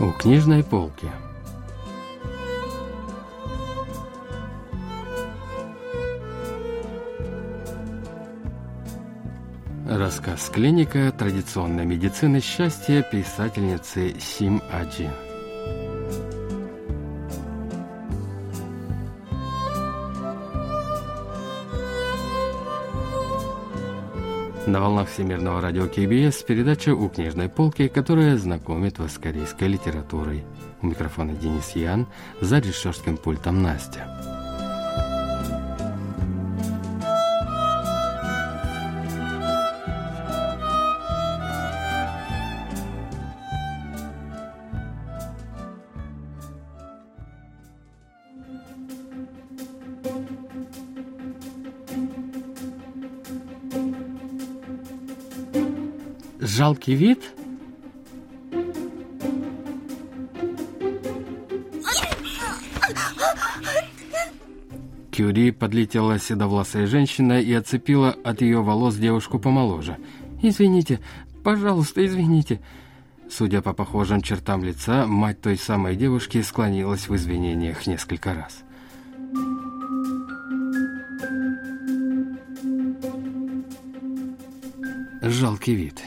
У книжной полки. Рассказ «Клиника традиционной медицины счастья» писательницы Сим Аджин. На волнах Всемирного радио КБС передача «У книжной полки», которая знакомит вас с корейской литературой. У микрофона Денис Ян, за режиссерским пультом Настя. Жалкий вид? Кюри подлетела седовласая женщина и отцепила от ее волос девушку помоложе. «Извините, пожалуйста, извините». Судя по похожим чертам лица, мать той самой девушки склонилась в извинениях несколько раз. Жалкий вид.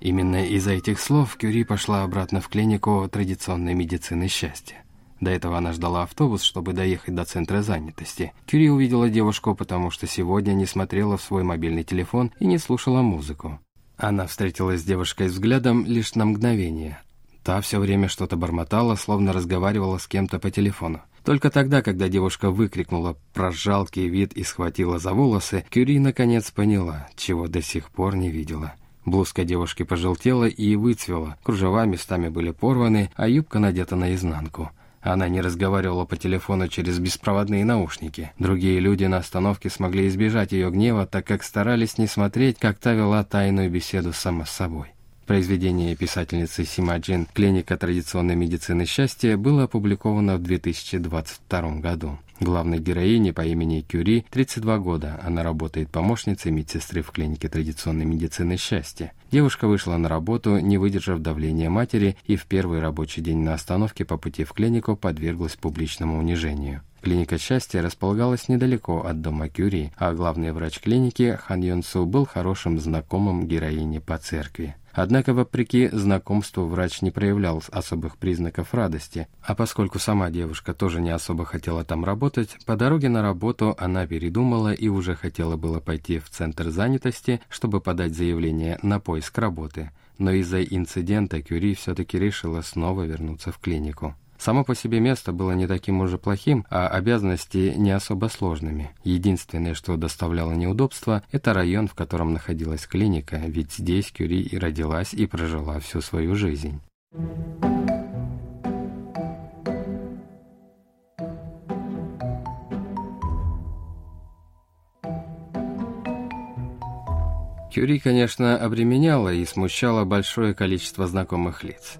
Именно из-за этих слов Кюри пошла обратно в клинику традиционной медицины счастья. До этого она ждала автобус, чтобы доехать до центра занятости. Кюри увидела девушку, потому что сегодня не смотрела в свой мобильный телефон и не слушала музыку. Она встретилась с девушкой взглядом лишь на мгновение. Та все время что-то бормотала, словно разговаривала с кем-то по телефону. Только тогда, когда девушка выкрикнула про жалкий вид и схватила за волосы, Кюри наконец поняла, чего до сих пор не видела – Блузка девушки пожелтела и выцвела, кружева местами были порваны, а юбка надета наизнанку. Она не разговаривала по телефону через беспроводные наушники. Другие люди на остановке смогли избежать ее гнева, так как старались не смотреть, как та вела тайную беседу сама с собой. Произведение писательницы Сима Джин «Клиника традиционной медицины счастья» было опубликовано в 2022 году. Главной героине по имени Кюри 32 года. Она работает помощницей медсестры в клинике традиционной медицины счастья. Девушка вышла на работу, не выдержав давления матери, и в первый рабочий день на остановке по пути в клинику подверглась публичному унижению. Клиника счастья располагалась недалеко от дома Кюри, а главный врач клиники Хан Йон Су был хорошим знакомым героини по церкви. Однако, вопреки знакомству, врач не проявлял особых признаков радости, а поскольку сама девушка тоже не особо хотела там работать, по дороге на работу она передумала и уже хотела было пойти в центр занятости, чтобы подать заявление на поиск работы, но из-за инцидента Кюри все-таки решила снова вернуться в клинику. Само по себе место было не таким уже плохим, а обязанности не особо сложными. Единственное, что доставляло неудобства, это район, в котором находилась клиника, ведь здесь Кюри и родилась и прожила всю свою жизнь. Кюри, конечно, обременяла и смущала большое количество знакомых лиц.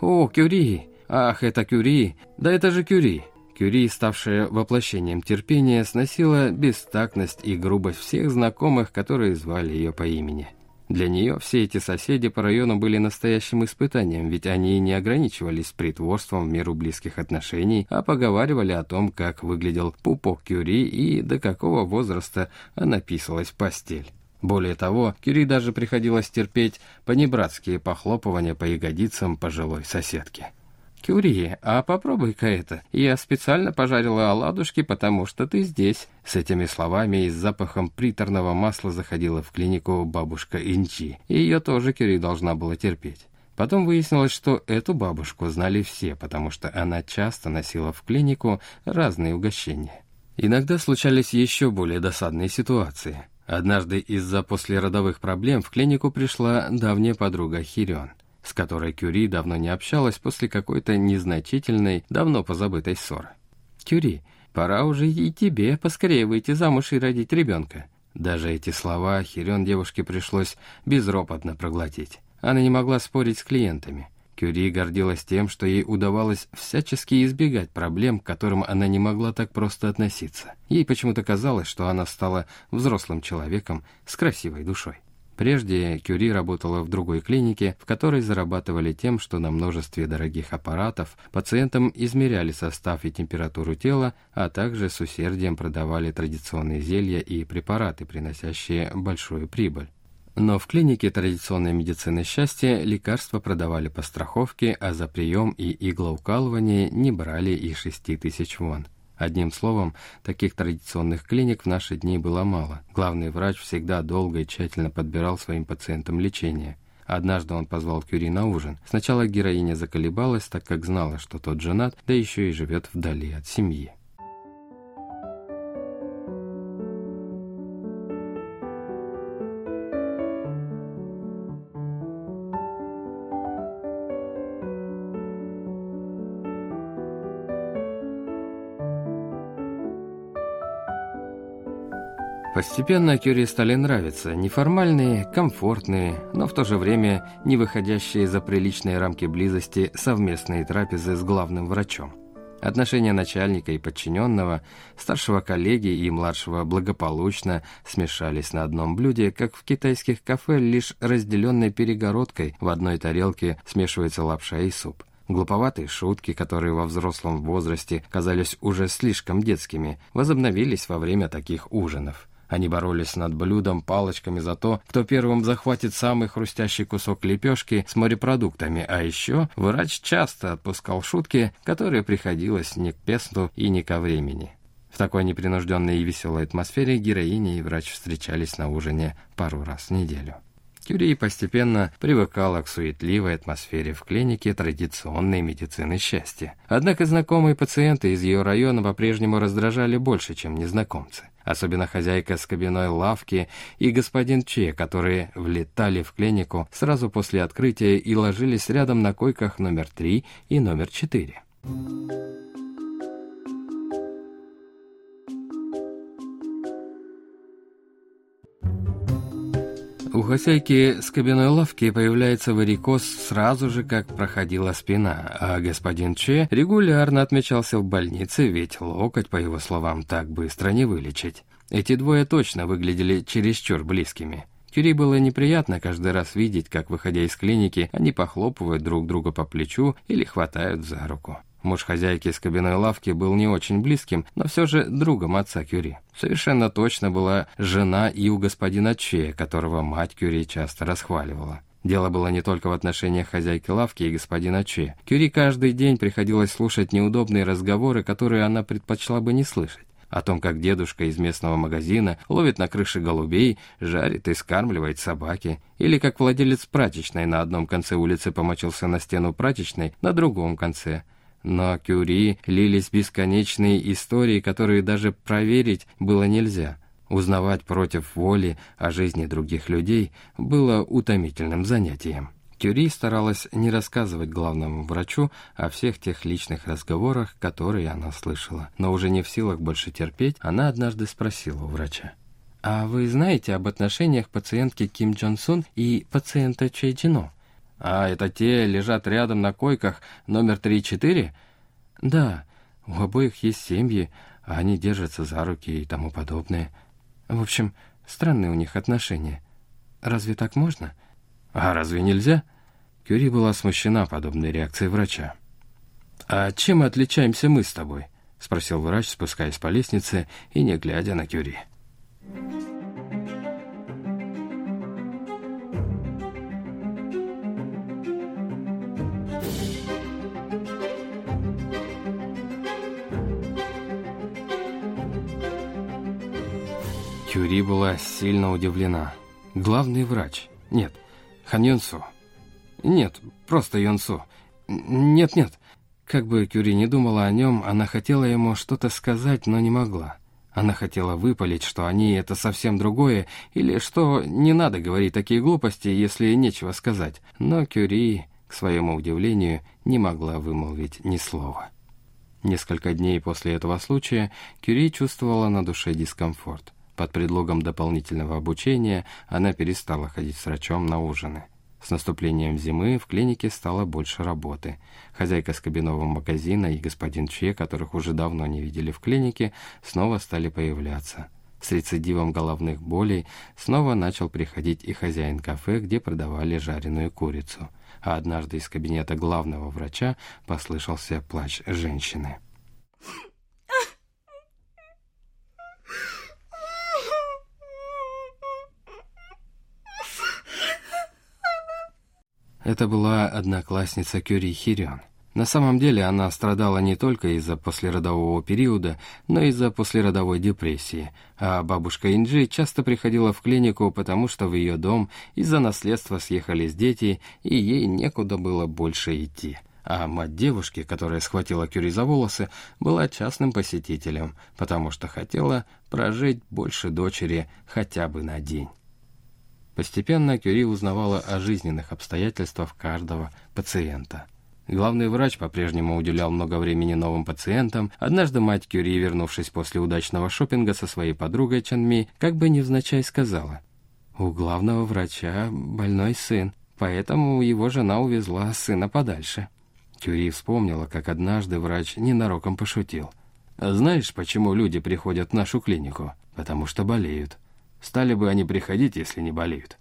«О, Кюри, Ах, это Кюри! Да это же Кюри! Кюри, ставшая воплощением терпения, сносила бестактность и грубость всех знакомых, которые звали ее по имени. Для нее все эти соседи по району были настоящим испытанием, ведь они не ограничивались притворством в меру близких отношений, а поговаривали о том, как выглядел пупок Кюри и до какого возраста она писалась в постель. Более того, Кюри даже приходилось терпеть понебратские похлопывания по ягодицам пожилой соседки. «Кюри, а попробуй-ка это. Я специально пожарила оладушки, потому что ты здесь». С этими словами и с запахом приторного масла заходила в клинику бабушка Инчи. Ее тоже Кюри должна была терпеть. Потом выяснилось, что эту бабушку знали все, потому что она часто носила в клинику разные угощения. Иногда случались еще более досадные ситуации. Однажды из-за послеродовых проблем в клинику пришла давняя подруга Хирион с которой Кюри давно не общалась после какой-то незначительной, давно позабытой ссоры. «Кюри, пора уже и тебе поскорее выйти замуж и родить ребенка». Даже эти слова Хирен девушке пришлось безропотно проглотить. Она не могла спорить с клиентами. Кюри гордилась тем, что ей удавалось всячески избегать проблем, к которым она не могла так просто относиться. Ей почему-то казалось, что она стала взрослым человеком с красивой душой. Прежде Кюри работала в другой клинике, в которой зарабатывали тем, что на множестве дорогих аппаратов пациентам измеряли состав и температуру тела, а также с усердием продавали традиционные зелья и препараты, приносящие большую прибыль. Но в клинике традиционной медицины счастья лекарства продавали по страховке, а за прием и иглоукалывание не брали и 6 тысяч вон. Одним словом, таких традиционных клиник в наши дни было мало. Главный врач всегда долго и тщательно подбирал своим пациентам лечение. Однажды он позвал Кюри на ужин. Сначала героиня заколебалась, так как знала, что тот женат, да еще и живет вдали от семьи. Постепенно Кюри стали нравиться неформальные, комфортные, но в то же время не выходящие за приличные рамки близости совместные трапезы с главным врачом. Отношения начальника и подчиненного, старшего коллеги и младшего благополучно смешались на одном блюде, как в китайских кафе, лишь разделенной перегородкой в одной тарелке смешивается лапша и суп. Глуповатые шутки, которые во взрослом возрасте казались уже слишком детскими, возобновились во время таких ужинов. Они боролись над блюдом палочками за то, кто первым захватит самый хрустящий кусок лепешки с морепродуктами, а еще врач часто отпускал шутки, которые приходилось не к песту и не ко времени. В такой непринужденной и веселой атмосфере героиня и врач встречались на ужине пару раз в неделю. Кюри постепенно привыкала к суетливой атмосфере в клинике традиционной медицины счастья. Однако знакомые пациенты из ее района по-прежнему раздражали больше, чем незнакомцы особенно хозяйка скобяной лавки и господин Че, которые влетали в клинику сразу после открытия и ложились рядом на койках номер 3 и номер 4. Хозяйки с кабиной лавки появляется варикоз сразу же, как проходила спина, а господин Че регулярно отмечался в больнице, ведь локоть, по его словам, так быстро не вылечить. Эти двое точно выглядели чересчур близкими. Кюри было неприятно каждый раз видеть, как, выходя из клиники, они похлопывают друг друга по плечу или хватают за руку. Муж хозяйки с кабиной лавки был не очень близким, но все же другом отца Кюри. Совершенно точно была жена и у господина Че, которого мать Кюри часто расхваливала. Дело было не только в отношениях хозяйки лавки и господина Че. Кюри каждый день приходилось слушать неудобные разговоры, которые она предпочла бы не слышать о том, как дедушка из местного магазина ловит на крыше голубей, жарит и скармливает собаки, или как владелец прачечной на одном конце улицы помочился на стену прачечной на другом конце – но Кюри лились бесконечные истории, которые даже проверить было нельзя. Узнавать против воли о жизни других людей было утомительным занятием. Кюри старалась не рассказывать главному врачу о всех тех личных разговорах, которые она слышала. Но уже не в силах больше терпеть, она однажды спросила у врача. «А вы знаете об отношениях пациентки Ким Джон Сун и пациента Чэй Джино?» «А, это те лежат рядом на койках номер 3-4?» «Да, у обоих есть семьи, а они держатся за руки и тому подобное. В общем, странные у них отношения. Разве так можно?» «А разве нельзя?» Кюри была смущена подобной реакцией врача. «А чем отличаемся мы с тобой?» — спросил врач, спускаясь по лестнице и не глядя на Кюри. Кюри была сильно удивлена. Главный врач. Нет, Хан Юнсу. Нет, просто Юнсу. Нет-нет. Как бы Кюри не думала о нем, она хотела ему что-то сказать, но не могла. Она хотела выпалить, что они — это совсем другое, или что не надо говорить такие глупости, если нечего сказать. Но Кюри, к своему удивлению, не могла вымолвить ни слова. Несколько дней после этого случая Кюри чувствовала на душе дискомфорт. Под предлогом дополнительного обучения она перестала ходить с врачом на ужины. С наступлением зимы в клинике стало больше работы. Хозяйка с магазина и господин Че, которых уже давно не видели в клинике, снова стали появляться. С рецидивом головных болей снова начал приходить и хозяин кафе, где продавали жареную курицу. А однажды из кабинета главного врача послышался плач женщины. Это была одноклассница Кюри Хирион. На самом деле она страдала не только из-за послеродового периода, но и из-за послеродовой депрессии, а бабушка Инджи часто приходила в клинику, потому что в ее дом из-за наследства съехались дети, и ей некуда было больше идти. А мать девушки, которая схватила Кюри за волосы, была частным посетителем, потому что хотела прожить больше дочери хотя бы на день. Постепенно Кюри узнавала о жизненных обстоятельствах каждого пациента. Главный врач по-прежнему уделял много времени новым пациентам. Однажды мать Кюри, вернувшись после удачного шопинга со своей подругой Чанми, как бы невзначай сказала, «У главного врача больной сын, поэтому его жена увезла сына подальше». Кюри вспомнила, как однажды врач ненароком пошутил. «Знаешь, почему люди приходят в нашу клинику? Потому что болеют. Стали бы они приходить, если не болеют.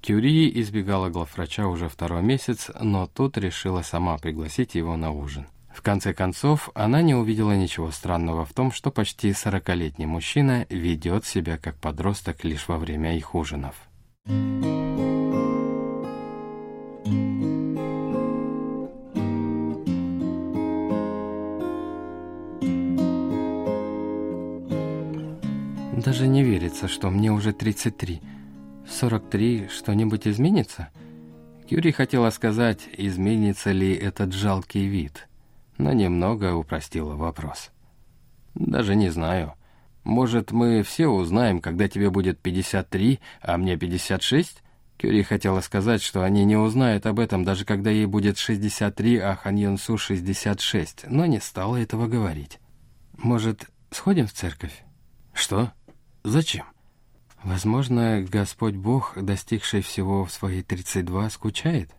Кюри избегала главврача уже второй месяц, но тут решила сама пригласить его на ужин. В конце концов, она не увидела ничего странного в том, что почти сорокалетний мужчина ведет себя как подросток лишь во время их ужинов. Даже не верится, что мне уже 33. 43 что-нибудь изменится? Кюри хотела сказать, изменится ли этот жалкий вид, но немного упростила вопрос. Даже не знаю. Может, мы все узнаем, когда тебе будет 53, а мне 56? Кюри хотела сказать, что они не узнают об этом, даже когда ей будет 63, а Хан Йонсу 66, но не стала этого говорить. Может, сходим в церковь? Что? Зачем? Возможно, Господь Бог, достигший всего в свои 32, скучает?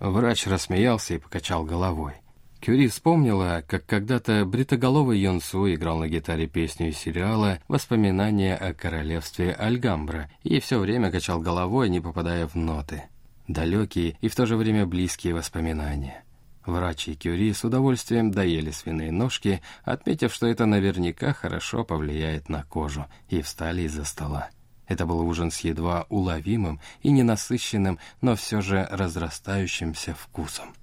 Врач рассмеялся и покачал головой. Кюри вспомнила, как когда-то бритоголовый Йонсу играл на гитаре песню из сериала «Воспоминания о королевстве Альгамбра» и все время качал головой, не попадая в ноты. Далекие и в то же время близкие воспоминания. Врач и Кюри с удовольствием доели свиные ножки, отметив, что это наверняка хорошо повлияет на кожу, и встали из-за стола. Это был ужин с едва уловимым и ненасыщенным, но все же разрастающимся вкусом.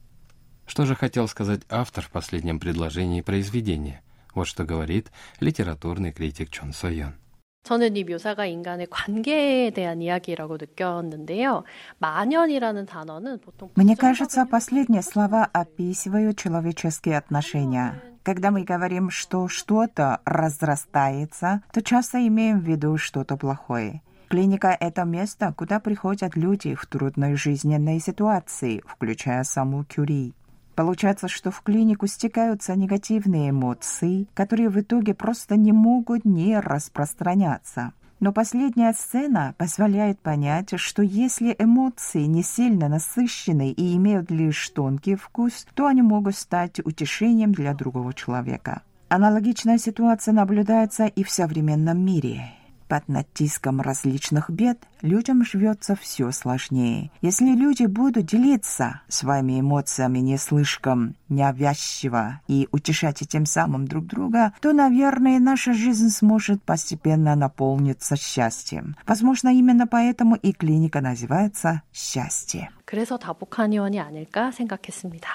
Что же хотел сказать автор в последнем предложении произведения? Вот что говорит литературный критик Чон Сойон. 저는 이 묘사가 인간의 관계에 대한 이야기라고 느꼈는데요. 만연이라는 단어는 보통 Мне кажется, последние слова описывают человеческие отношения. Когда мы говорим, что что-то разрастается, то часто имеем в виду что-то плохое. Клиника — это место, куда приходят люди в трудной жизненной ситуации, включая саму Кюри. Получается, что в клинику стекаются негативные эмоции, которые в итоге просто не могут не распространяться. Но последняя сцена позволяет понять, что если эмоции не сильно насыщены и имеют лишь тонкий вкус, то они могут стать утешением для другого человека. Аналогичная ситуация наблюдается и в современном мире. Под натиском различных бед людям живется все сложнее. Если люди будут делиться своими эмоциями не слишком навязчиво и утешать тем самым друг друга, то, наверное, наша жизнь сможет постепенно наполниться счастьем. Возможно, именно поэтому и клиника называется «Счастье». 그래서 다복한 의원이 아닐까 생각했습니다.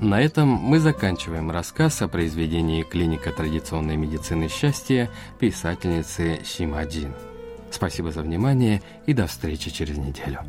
На этом мы заканчиваем рассказ о произведении «Клиника традиционной медицины счастья» писательницы Симаджин. Спасибо за внимание и до встречи через неделю.